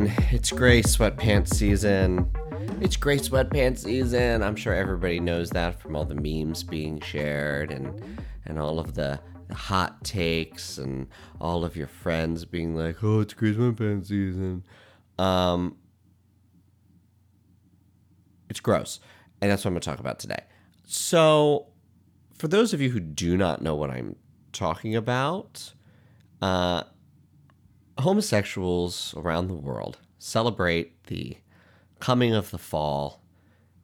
everyone. It's gray sweatpants season. It's gray sweatpants season. I'm sure everybody knows that from all the memes being shared and and all of the, hot takes and all of your friends being like, "Oh, it's gray sweatpants season." Um, it's gross, and that's what I'm going to talk about today. So, for those of you who do not know what I'm talking about, uh, homosexuals around the world celebrate the coming of the fall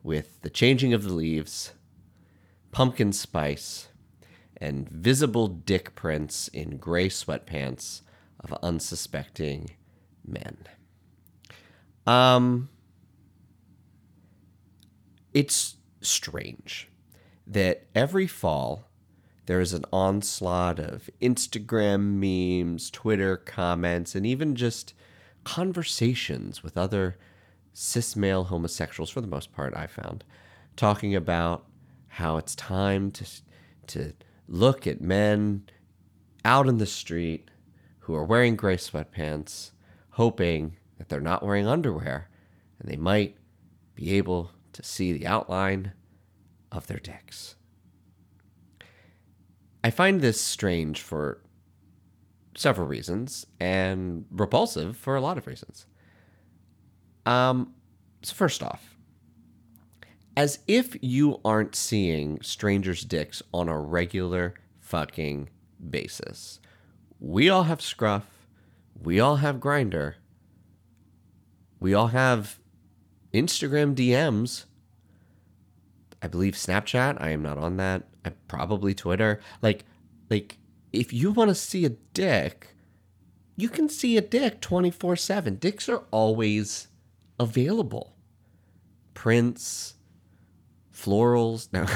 with the changing of the leaves, pumpkin spice, and visible dick prints in gray sweatpants of unsuspecting men. Um, it's strange that every fall there is an onslaught of Instagram memes, Twitter comments, and even just conversations with other cis male homosexuals, for the most part, I found, talking about how it's time to, to look at men out in the street who are wearing gray sweatpants, hoping that they're not wearing underwear and they might be able to see the outline of their dicks. I find this strange for several reasons and repulsive for a lot of reasons. Um, so first off, as if you aren't seeing strangers' dicks on a regular fucking basis. We all have Scruff. We all have Grindr. We all have Instagram DMs. I believe Snapchat. I am not on that probably Twitter. Like, like if you want to see a dick, you can see a dick 24 7. Dicks are always available. Prints, florals, no,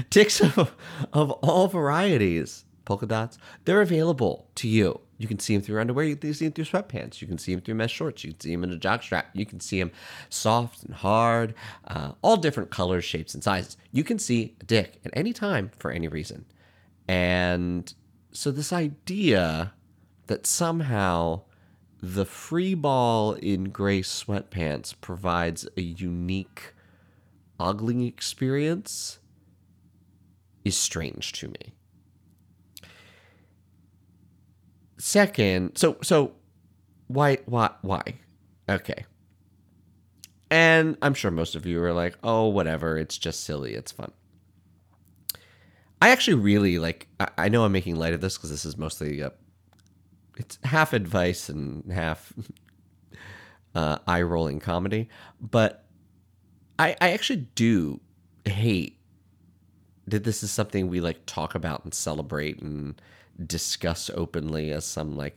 dicks of, of all varieties, polka dots, they're available to you. You can see them through underwear. You can see them through sweatpants. You can see them through mesh shorts. You can see them in a jockstrap. You can see them soft and hard, uh, all different colors, shapes, and sizes. You can see a dick at any time for any reason. And so, this idea that somehow the free ball in gray sweatpants provides a unique ogling experience is strange to me. Second, so so why why why? Okay. And I'm sure most of you are like, "Oh, whatever, it's just silly, it's fun." I actually really like I, I know I'm making light of this because this is mostly a, it's half advice and half uh, eye rolling comedy, but I I actually do hate that this is something we like talk about and celebrate and discuss openly as some like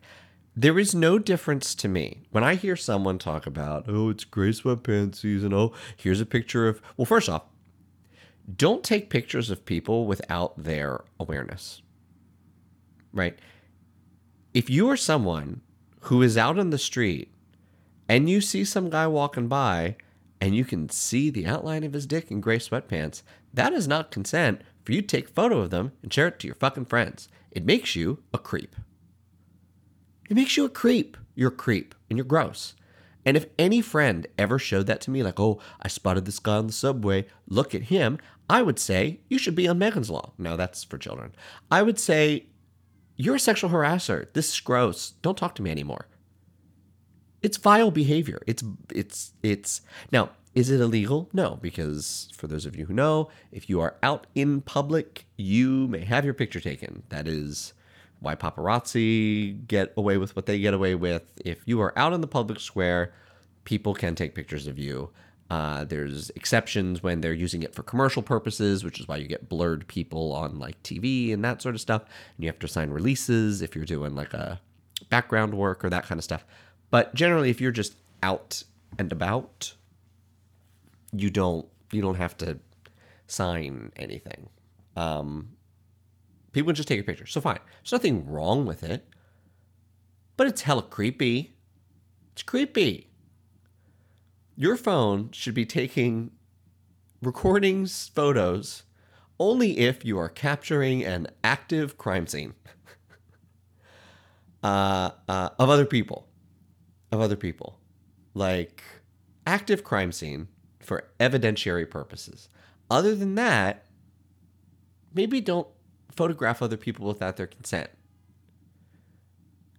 there is no difference to me when I hear someone talk about, oh, it's gray sweatpants season. Oh, here's a picture of. Well, first off, don't take pictures of people without their awareness. Right? If you are someone who is out on the street and you see some guy walking by and you can see the outline of his dick in gray sweatpants, that is not consent for you to take a photo of them and share it to your fucking friends. It makes you a creep. It makes you a creep. You're a creep and you're gross. And if any friend ever showed that to me, like, oh, I spotted this guy on the subway, look at him, I would say, you should be on Megan's Law. No, that's for children. I would say, you're a sexual harasser. This is gross. Don't talk to me anymore. It's vile behavior. It's, it's, it's, now, is it illegal? No, because for those of you who know, if you are out in public, you may have your picture taken. That is why paparazzi get away with what they get away with. If you are out in the public square, people can take pictures of you. Uh, there's exceptions when they're using it for commercial purposes, which is why you get blurred people on like TV and that sort of stuff. And you have to sign releases if you're doing like a background work or that kind of stuff. But generally, if you're just out and about, you don't you don't have to sign anything. Um, people just take a picture. So fine. There's nothing wrong with it. But it's hella creepy. It's creepy. Your phone should be taking recordings, photos, only if you are capturing an active crime scene uh, uh, of other people. of other people, like active crime scene for evidentiary purposes. Other than that, maybe don't photograph other people without their consent.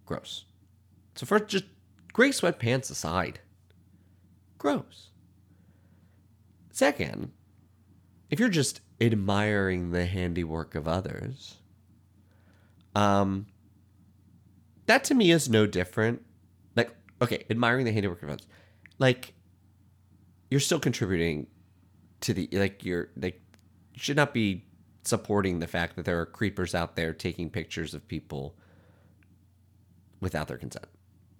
Gross. So first, just gray sweatpants aside. Gross. Second, if you're just admiring the handiwork of others, um, that to me is no different. Like, okay, admiring the handiwork of others, like, you're still contributing to the like you're like you should not be supporting the fact that there are creepers out there taking pictures of people without their consent.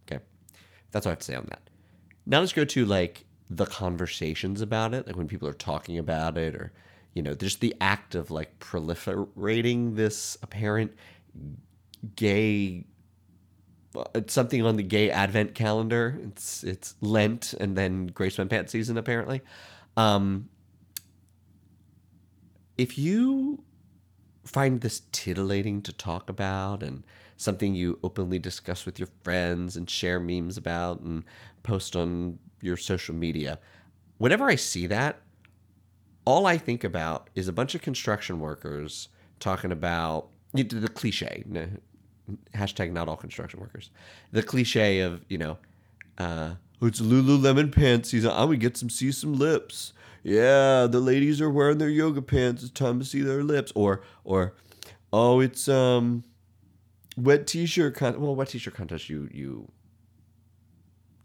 Okay, that's all I have to say on that. Now let's go to like the conversations about it, like when people are talking about it, or you know, just the act of like proliferating this apparent gay it's something on the gay advent calendar. It's it's Lent and then Gray Sweatpants season apparently. Um, if you find this titillating to talk about and something you openly discuss with your friends and share memes about and post on your social media, whenever I see that, all I think about is a bunch of construction workers talking about the cliche hashtag not all construction workers. The cliche of you know, uh, it's Lululemon pants season. I'm gonna get some see some lips. Yeah, the ladies are wearing their yoga pants. It's time to see their lips. Or or oh, it's um, wet t-shirt con. Well, wet t-shirt contest. You you.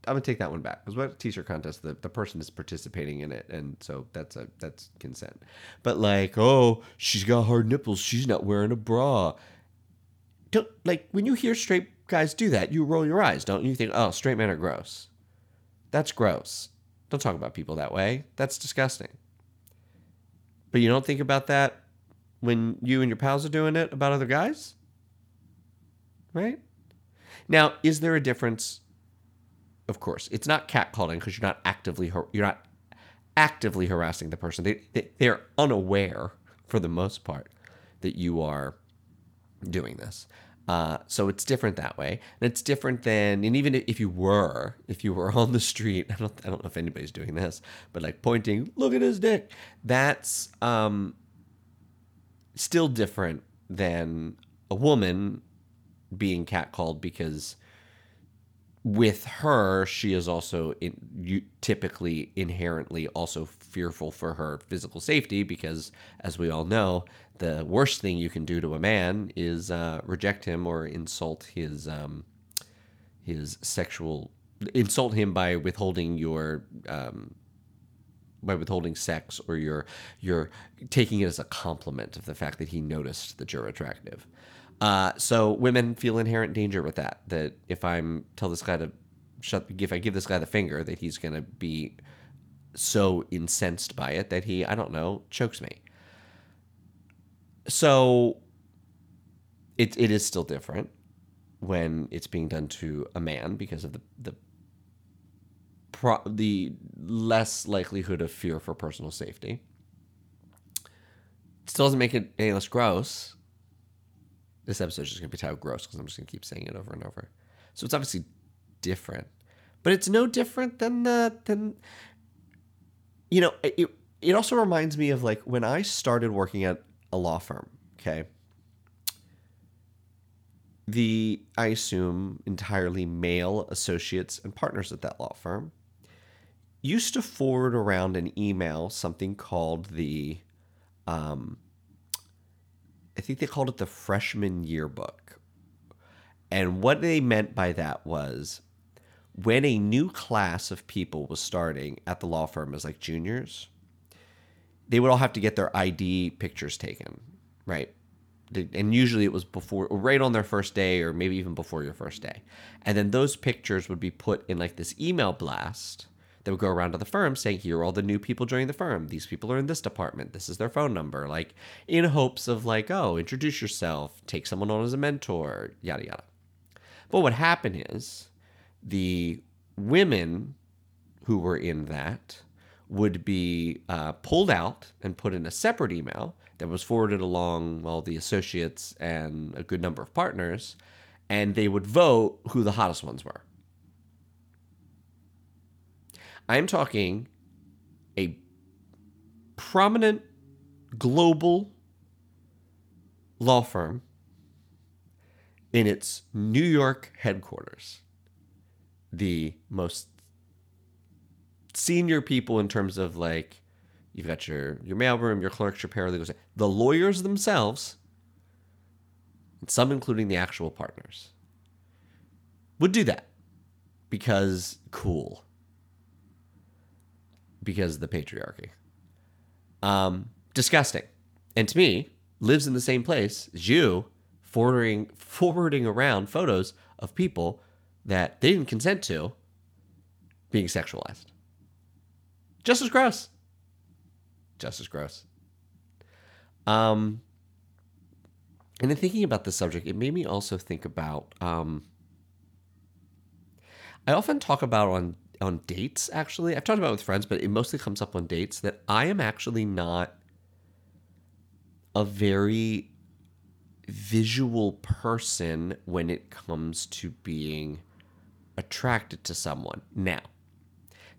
I'm gonna take that one back because wet t-shirt contest. The, the person is participating in it, and so that's a that's consent. But like, oh, she's got hard nipples. She's not wearing a bra don't like when you hear straight guys do that, you roll your eyes, don't you? Think, oh, straight men are gross. That's gross. Don't talk about people that way. That's disgusting. But you don't think about that when you and your pals are doing it about other guys? Right? Now, is there a difference? Of course, it's not catcalling because you're not actively you're not actively harassing the person. They, they they're unaware for the most part that you are doing this. Uh, so it's different that way, and it's different than, and even if you were, if you were on the street, I don't, I don't know if anybody's doing this, but like pointing, look at his dick. That's um, still different than a woman being catcalled because with her, she is also in, typically inherently also fearful for her physical safety because, as we all know, the worst thing you can do to a man is uh, reject him or insult his um, his sexual insult him by withholding your um, by withholding sex or you're you're taking it as a compliment of the fact that he noticed that you're attractive. Uh, so women feel inherent danger with that. That if I'm tell this guy to shut, if I give this guy the finger, that he's gonna be so incensed by it that he, I don't know, chokes me. So it it is still different when it's being done to a man because of the the pro, the less likelihood of fear for personal safety. It still doesn't make it any less gross this episode is just going to be titled gross because I'm just going to keep saying it over and over. So it's obviously different, but it's no different than the than you know. It it also reminds me of like when I started working at a law firm. Okay, the I assume entirely male associates and partners at that law firm used to forward around an email something called the um, I think they called it the freshman yearbook. And what they meant by that was when a new class of people was starting at the law firm as like juniors, they would all have to get their ID pictures taken, right? And usually it was before, right on their first day, or maybe even before your first day. And then those pictures would be put in like this email blast that would go around to the firm saying, here are all the new people joining the firm. These people are in this department. This is their phone number. Like in hopes of like, oh, introduce yourself, take someone on as a mentor, yada yada. But what happened is the women who were in that would be uh, pulled out and put in a separate email that was forwarded along well the associates and a good number of partners and they would vote who the hottest ones were I'm talking a prominent global law firm in its New York headquarters. The most senior people in terms of like you've got your your mailroom, your clerks, your paralegals, the lawyers themselves, some including the actual partners, would do that because cool. Because of the patriarchy. Um, disgusting. And to me, lives in the same place as you, forwarding forwarding around photos of people that they didn't consent to being sexualized. Just as gross. Just as gross. Um, and in thinking about this subject, it made me also think about. Um, I often talk about on on dates. Actually, I've talked about it with friends, but it mostly comes up on dates that I am actually not a very visual person when it comes to being attracted to someone. Now,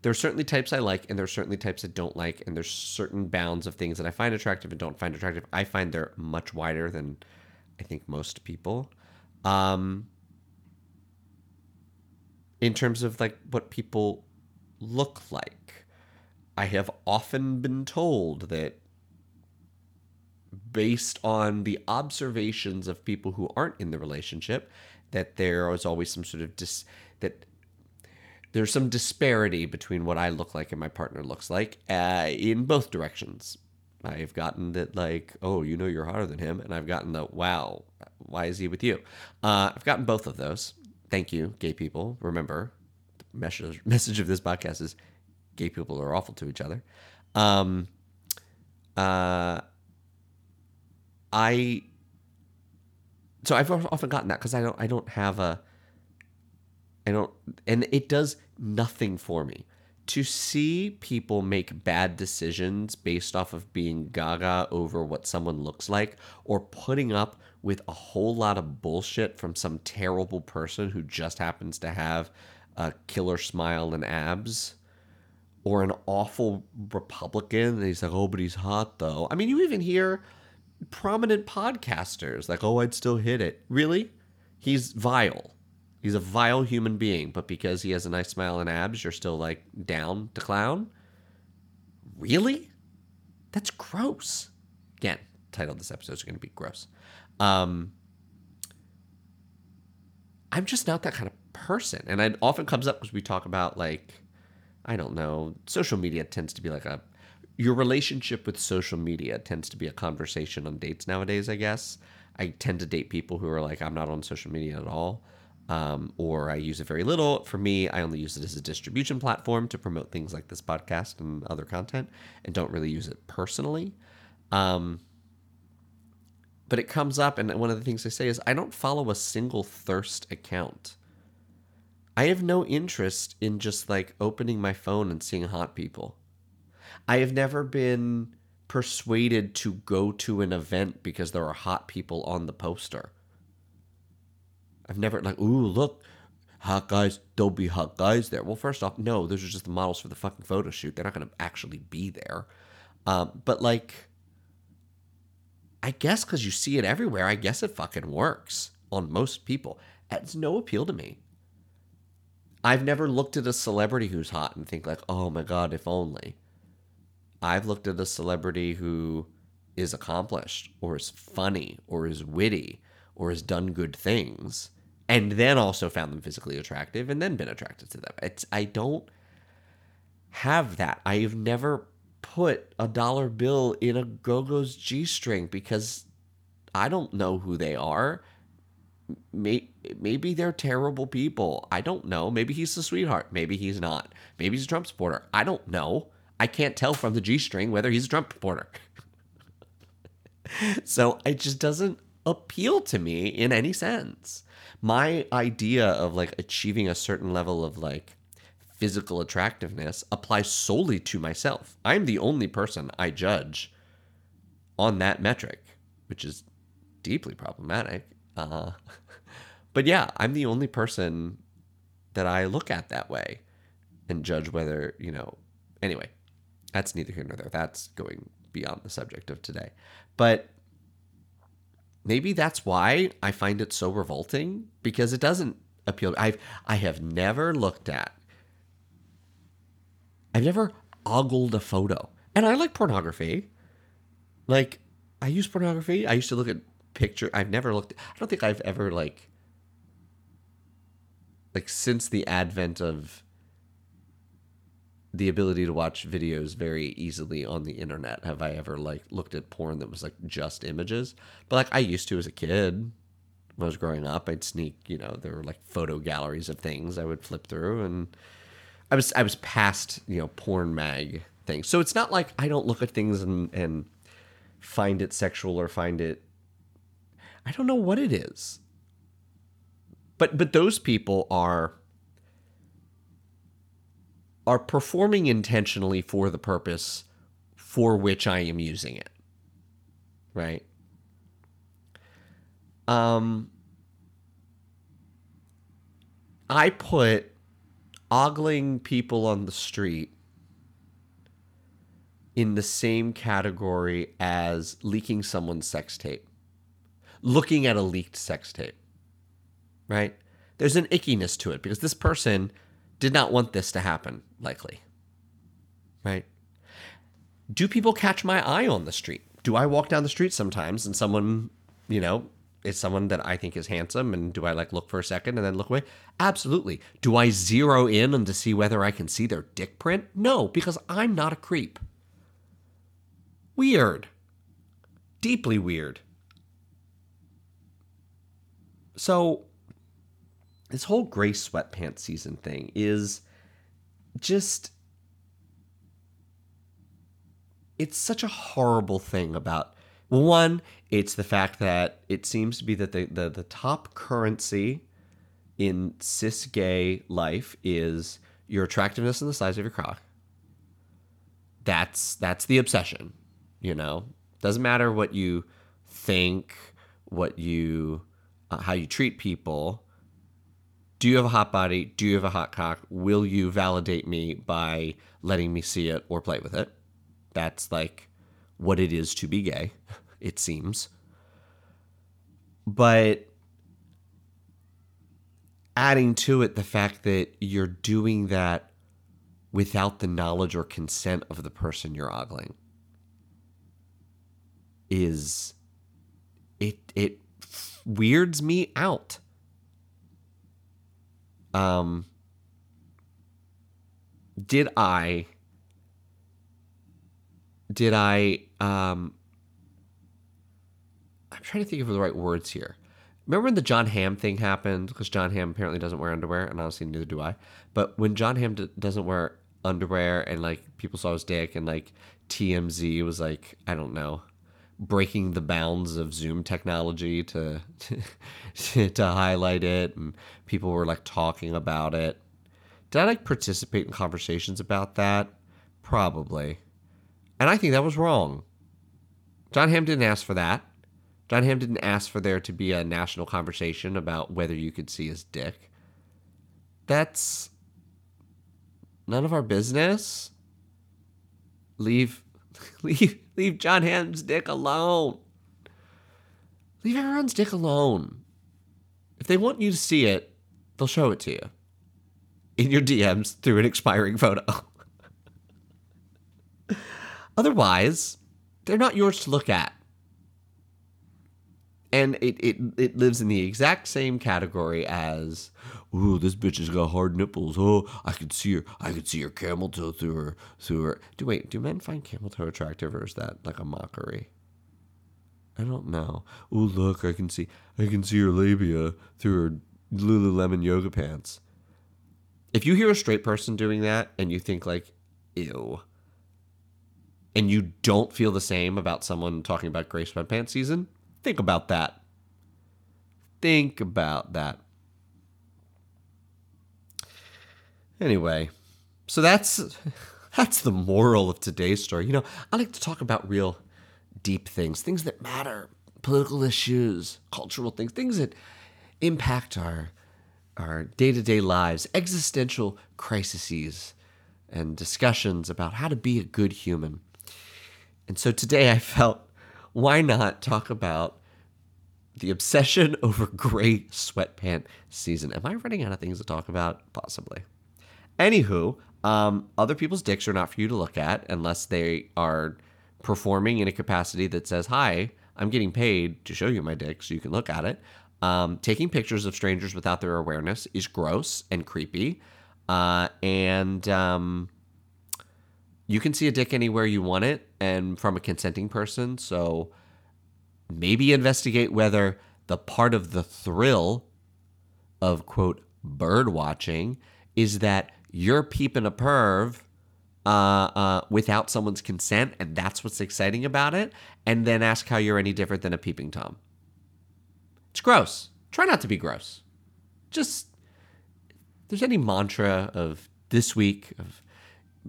there are certainly types I like, and there are certainly types I don't like, and there's certain bounds of things that I find attractive and don't find attractive. I find they're much wider than I think most people. Um, in terms of like what people look like, I have often been told that based on the observations of people who aren't in the relationship, that there is always some sort of dis that there's some disparity between what I look like and my partner looks like uh, in both directions. I've gotten that like, oh, you know, you're hotter than him, and I've gotten the wow, why is he with you? Uh, I've gotten both of those. Thank you, gay people. Remember, the message message of this podcast is gay people are awful to each other. Um, uh, I so I've often gotten that because I don't I don't have a I don't and it does nothing for me to see people make bad decisions based off of being gaga over what someone looks like or putting up with a whole lot of bullshit from some terrible person who just happens to have a killer smile and abs or an awful republican and he's like oh but he's hot though i mean you even hear prominent podcasters like, oh, I'd still hit it. Really? He's vile. He's a vile human being, but because he has a nice smile and abs, you're still like down to clown? Really? That's gross. Again, title of this episode is going to be gross. Um, I'm just not that kind of person. And it often comes up because we talk about like, I don't know, social media tends to be like a your relationship with social media tends to be a conversation on dates nowadays, I guess. I tend to date people who are like, I'm not on social media at all. Um, or I use it very little. For me, I only use it as a distribution platform to promote things like this podcast and other content, and don't really use it personally. Um, but it comes up, and one of the things I say is I don't follow a single thirst account. I have no interest in just like opening my phone and seeing hot people. I have never been persuaded to go to an event because there are hot people on the poster. I've never like, ooh, look, hot guys. There'll be hot guys there. Well, first off, no, those are just the models for the fucking photo shoot. They're not going to actually be there. Um, but like, I guess because you see it everywhere, I guess it fucking works on most people. It's no appeal to me. I've never looked at a celebrity who's hot and think like, oh my god, if only. I've looked at a celebrity who is accomplished or is funny or is witty or has done good things and then also found them physically attractive and then been attracted to them. It's I don't have that. I've never put a dollar bill in a go-go's G-string because I don't know who they are. Maybe they're terrible people. I don't know. Maybe he's a sweetheart. Maybe he's not. Maybe he's a Trump supporter. I don't know. I can't tell from the G string whether he's a Trump supporter. so it just doesn't appeal to me in any sense. My idea of like achieving a certain level of like physical attractiveness applies solely to myself. I'm the only person I judge on that metric, which is deeply problematic. Uh, but yeah, I'm the only person that I look at that way and judge whether, you know, anyway, that's neither here nor there. That's going beyond the subject of today. But maybe that's why I find it so revolting because it doesn't appeal. I've I have never looked at. I've never ogled a photo, and I like pornography. Like I use pornography. I used to look at picture. I've never looked. I don't think I've ever like. Like since the advent of the ability to watch videos very easily on the internet have I ever like looked at porn that was like just images. But like I used to as a kid when I was growing up, I'd sneak, you know, there were like photo galleries of things I would flip through and I was I was past, you know, porn mag things. So it's not like I don't look at things and and find it sexual or find it I don't know what it is. But but those people are are performing intentionally for the purpose for which I am using it. Right? Um I put ogling people on the street in the same category as leaking someone's sex tape. Looking at a leaked sex tape. Right? There's an ickiness to it because this person did not want this to happen, likely. Right? Do people catch my eye on the street? Do I walk down the street sometimes and someone, you know, is someone that I think is handsome and do I like look for a second and then look away? Absolutely. Do I zero in and to see whether I can see their dick print? No, because I'm not a creep. Weird. Deeply weird. So this whole gray sweatpants season thing is just it's such a horrible thing about one it's the fact that it seems to be that the, the, the top currency in cis gay life is your attractiveness and the size of your cock that's that's the obsession you know doesn't matter what you think what you uh, how you treat people do you have a hot body? Do you have a hot cock? Will you validate me by letting me see it or play with it? That's like what it is to be gay, it seems. But adding to it the fact that you're doing that without the knowledge or consent of the person you're ogling is it it weirds me out um, did I did I um I'm trying to think of the right words here. Remember when the Jon Hamm thing happened? Because Jon Hamm apparently doesn't wear underwear, and honestly, neither do I. But when Jon Hamm d- doesn't wear underwear, and like people saw his dick, and like TMZ was like, I don't know, breaking the bounds of Zoom technology to, to to highlight it, and people were like talking about it. Did I like participate in conversations about that? Probably, and I think that was wrong. Jon Hamm didn't ask for that. Jon Hamm didn't ask for there to be a national conversation about whether you could see his dick. That's none of our business. Leave leave leave Jon Hamm's dick alone. Leave everyone's dick alone. If they want you to see it, they'll show it to you in your DMs through an expiring photo. Otherwise, they're not yours to look at. And it, it, it lives in the exact same category as, ooh, this bitch has got hard nipples. Oh, I could see her. I could see her camel toe through her through her. Do wait, do men find camel toe attractive, or is that like a mockery? I don't know. Ooh, look, I can see I can see her labia through her Lululemon yoga pants. If you hear a straight person doing that and you think like, ew, and you don't feel the same about someone talking about gray sweatpants season, think about that. Think about that. Anyway, so that's that's the moral of today's story. You know, I like to talk about real deep things, things that matter, political issues, cultural things, things that impact our our day-to-day lives, existential crises and discussions about how to be a good human. And so today I felt, why not talk about the obsession over gray sweatpant season? Am I running out of things to talk about? Possibly. Anywho, um, other people's dicks are not for you to look at unless they are performing in a capacity that says, Hi, I'm getting paid to show you my dick so you can look at it. Um, taking pictures of strangers without their awareness is gross and creepy. Uh, and um, you can see a dick anywhere you want it and from a consenting person. So maybe investigate whether the part of the thrill of quote bird watching is that you're peeping a perv uh, uh, without someone's consent, and that's what's exciting about it. And then ask how you're any different than a peeping tom. It's gross. Try not to be gross. Just there's any mantra of this week of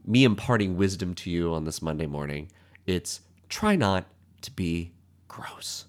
me imparting wisdom to you on this Monday morning, it's try not to be gross.